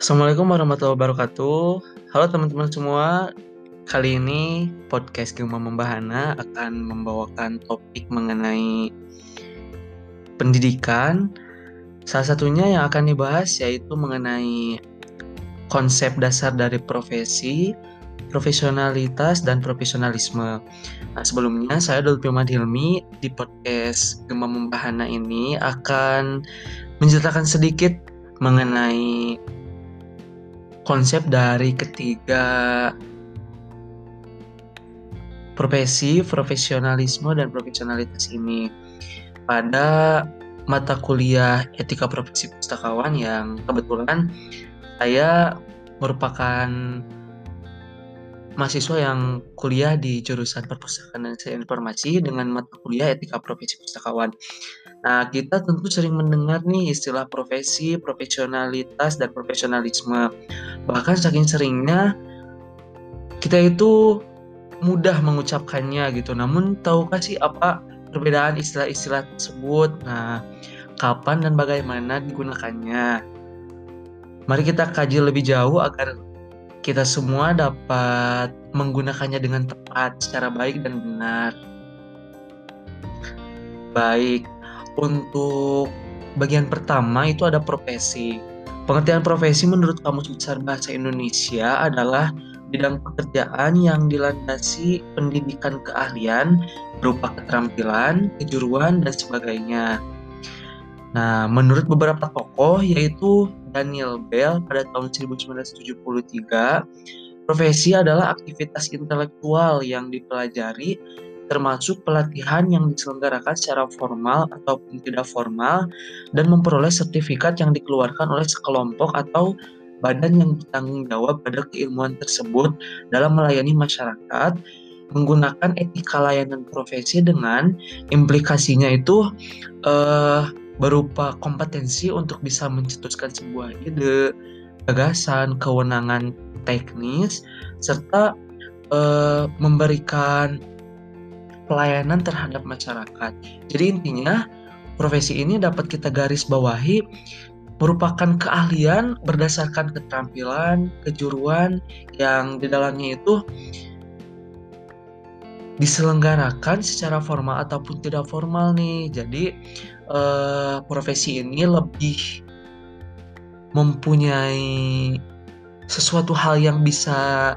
Assalamualaikum warahmatullahi wabarakatuh. Halo teman-teman semua. Kali ini podcast Gema Membahana akan membawakan topik mengenai pendidikan. Salah satunya yang akan dibahas yaitu mengenai konsep dasar dari profesi, profesionalitas, dan profesionalisme. Nah, sebelumnya saya Dul Firman Hilmi di podcast Gema Membahana ini akan menceritakan sedikit mengenai konsep dari ketiga profesi, profesionalisme, dan profesionalitas ini pada mata kuliah etika profesi pustakawan yang kebetulan saya merupakan mahasiswa yang kuliah di jurusan perpustakaan dan sains informasi dengan mata kuliah etika profesi pustakawan. Nah, kita tentu sering mendengar nih istilah profesi, profesionalitas, dan profesionalisme. Bahkan saking seringnya kita itu mudah mengucapkannya gitu. Namun tahukah sih apa perbedaan istilah-istilah tersebut? Nah, kapan dan bagaimana digunakannya? Mari kita kaji lebih jauh agar kita semua dapat menggunakannya dengan tepat, secara baik dan benar. Baik, untuk bagian pertama itu ada profesi. Pengertian profesi menurut Kamus Besar Bahasa Indonesia adalah bidang pekerjaan yang dilandasi pendidikan keahlian berupa keterampilan, kejuruan, dan sebagainya. Nah, menurut beberapa tokoh yaitu Daniel Bell pada tahun 1973, profesi adalah aktivitas intelektual yang dipelajari termasuk pelatihan yang diselenggarakan secara formal ataupun tidak formal dan memperoleh sertifikat yang dikeluarkan oleh sekelompok atau badan yang bertanggung jawab pada keilmuan tersebut dalam melayani masyarakat menggunakan etika layanan profesi dengan implikasinya itu uh, berupa kompetensi untuk bisa mencetuskan sebuah ide, gagasan, kewenangan teknis, serta uh, memberikan pelayanan terhadap masyarakat. Jadi intinya profesi ini dapat kita garis bawahi merupakan keahlian berdasarkan keterampilan, kejuruan yang di dalamnya itu diselenggarakan secara formal ataupun tidak formal nih. Jadi eh, profesi ini lebih mempunyai sesuatu hal yang bisa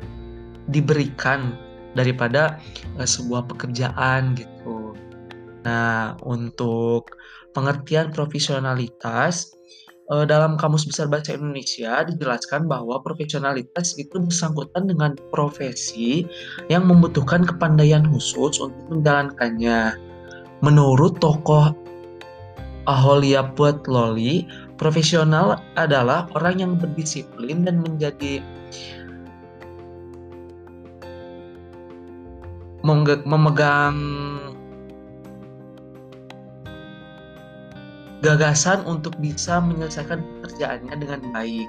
diberikan daripada uh, sebuah pekerjaan gitu. Nah, untuk pengertian profesionalitas uh, dalam Kamus Besar Bahasa Indonesia dijelaskan bahwa profesionalitas itu bersangkutan dengan profesi yang membutuhkan kepandaian khusus untuk menjalankannya. Menurut tokoh Aholia Loli, profesional adalah orang yang berdisiplin dan menjadi memegang gagasan untuk bisa menyelesaikan pekerjaannya dengan baik.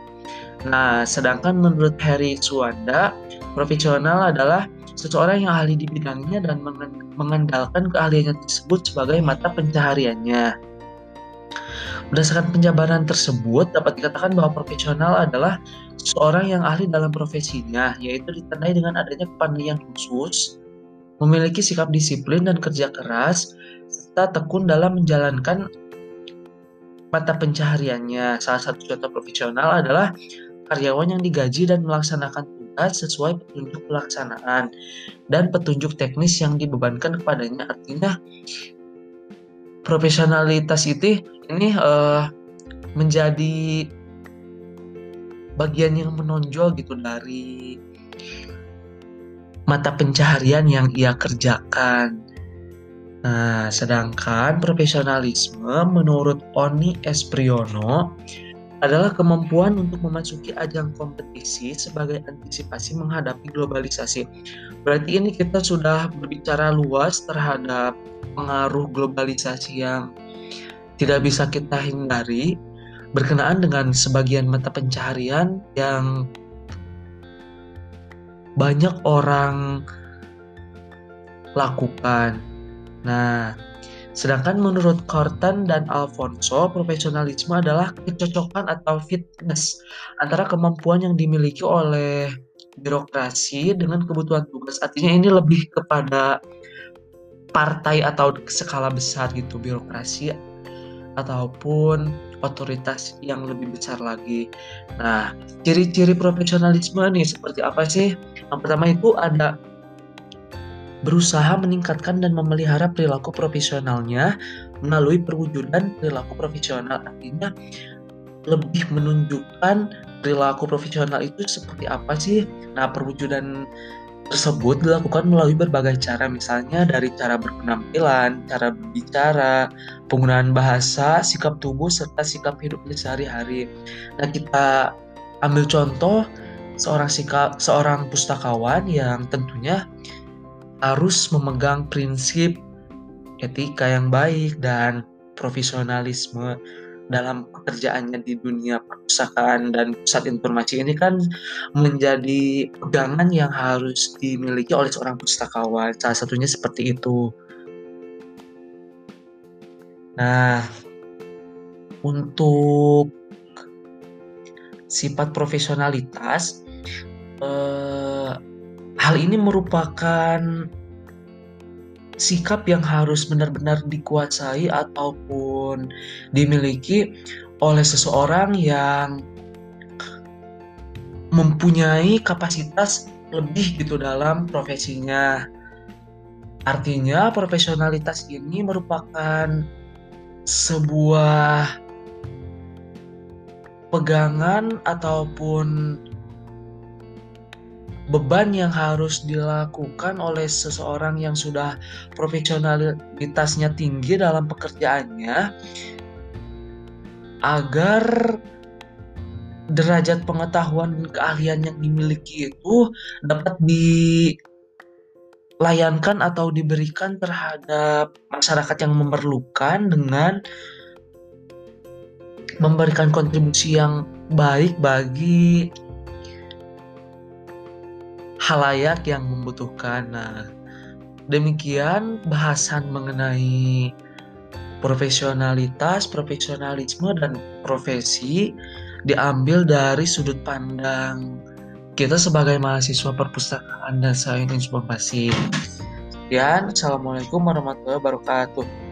Nah, sedangkan menurut Harry Suwanda, profesional adalah seseorang yang ahli di bidangnya dan mengandalkan keahliannya tersebut sebagai mata pencahariannya. Berdasarkan penjabaran tersebut, dapat dikatakan bahwa profesional adalah seseorang yang ahli dalam profesinya, yaitu ditandai dengan adanya kepandaian khusus, memiliki sikap disiplin dan kerja keras, serta tekun dalam menjalankan mata pencahariannya. Salah satu contoh profesional adalah karyawan yang digaji dan melaksanakan tugas sesuai petunjuk pelaksanaan dan petunjuk teknis yang dibebankan kepadanya. Artinya profesionalitas itu ini uh, menjadi bagian yang menonjol gitu dari mata pencaharian yang ia kerjakan. Nah, sedangkan profesionalisme menurut Oni Espriono adalah kemampuan untuk memasuki ajang kompetisi sebagai antisipasi menghadapi globalisasi. Berarti ini kita sudah berbicara luas terhadap pengaruh globalisasi yang tidak bisa kita hindari berkenaan dengan sebagian mata pencaharian yang banyak orang lakukan. Nah, Sedangkan menurut Corton dan Alfonso, profesionalisme adalah kecocokan atau fitness antara kemampuan yang dimiliki oleh birokrasi dengan kebutuhan tugas. Artinya ini lebih kepada partai atau skala besar gitu, birokrasi ataupun otoritas yang lebih besar lagi. Nah, ciri-ciri profesionalisme nih seperti apa sih? Yang pertama itu ada berusaha meningkatkan dan memelihara perilaku profesionalnya melalui perwujudan perilaku profesional. Artinya lebih menunjukkan perilaku profesional itu seperti apa sih? Nah, perwujudan tersebut dilakukan melalui berbagai cara, misalnya dari cara berpenampilan, cara berbicara, penggunaan bahasa, sikap tubuh, serta sikap hidupnya sehari-hari. Nah, kita ambil contoh seorang sikap seorang pustakawan yang tentunya harus memegang prinsip etika yang baik dan profesionalisme dalam pekerjaannya di dunia perpustakaan dan pusat informasi ini kan menjadi pegangan yang harus dimiliki oleh seorang pustakawan. Salah satunya seperti itu. Nah, untuk sifat profesionalitas eh, Hal ini merupakan sikap yang harus benar-benar dikuasai ataupun dimiliki oleh seseorang yang mempunyai kapasitas lebih gitu dalam profesinya. Artinya profesionalitas ini merupakan sebuah pegangan ataupun beban yang harus dilakukan oleh seseorang yang sudah profesionalitasnya tinggi dalam pekerjaannya agar derajat pengetahuan dan keahlian yang dimiliki itu dapat dilayankan atau diberikan terhadap masyarakat yang memerlukan dengan memberikan kontribusi yang baik bagi halayak yang membutuhkan. Nah, demikian bahasan mengenai profesionalitas, profesionalisme dan profesi diambil dari sudut pandang kita sebagai mahasiswa perpustakaan dan sains informasi. Sekian, Assalamualaikum warahmatullahi wabarakatuh.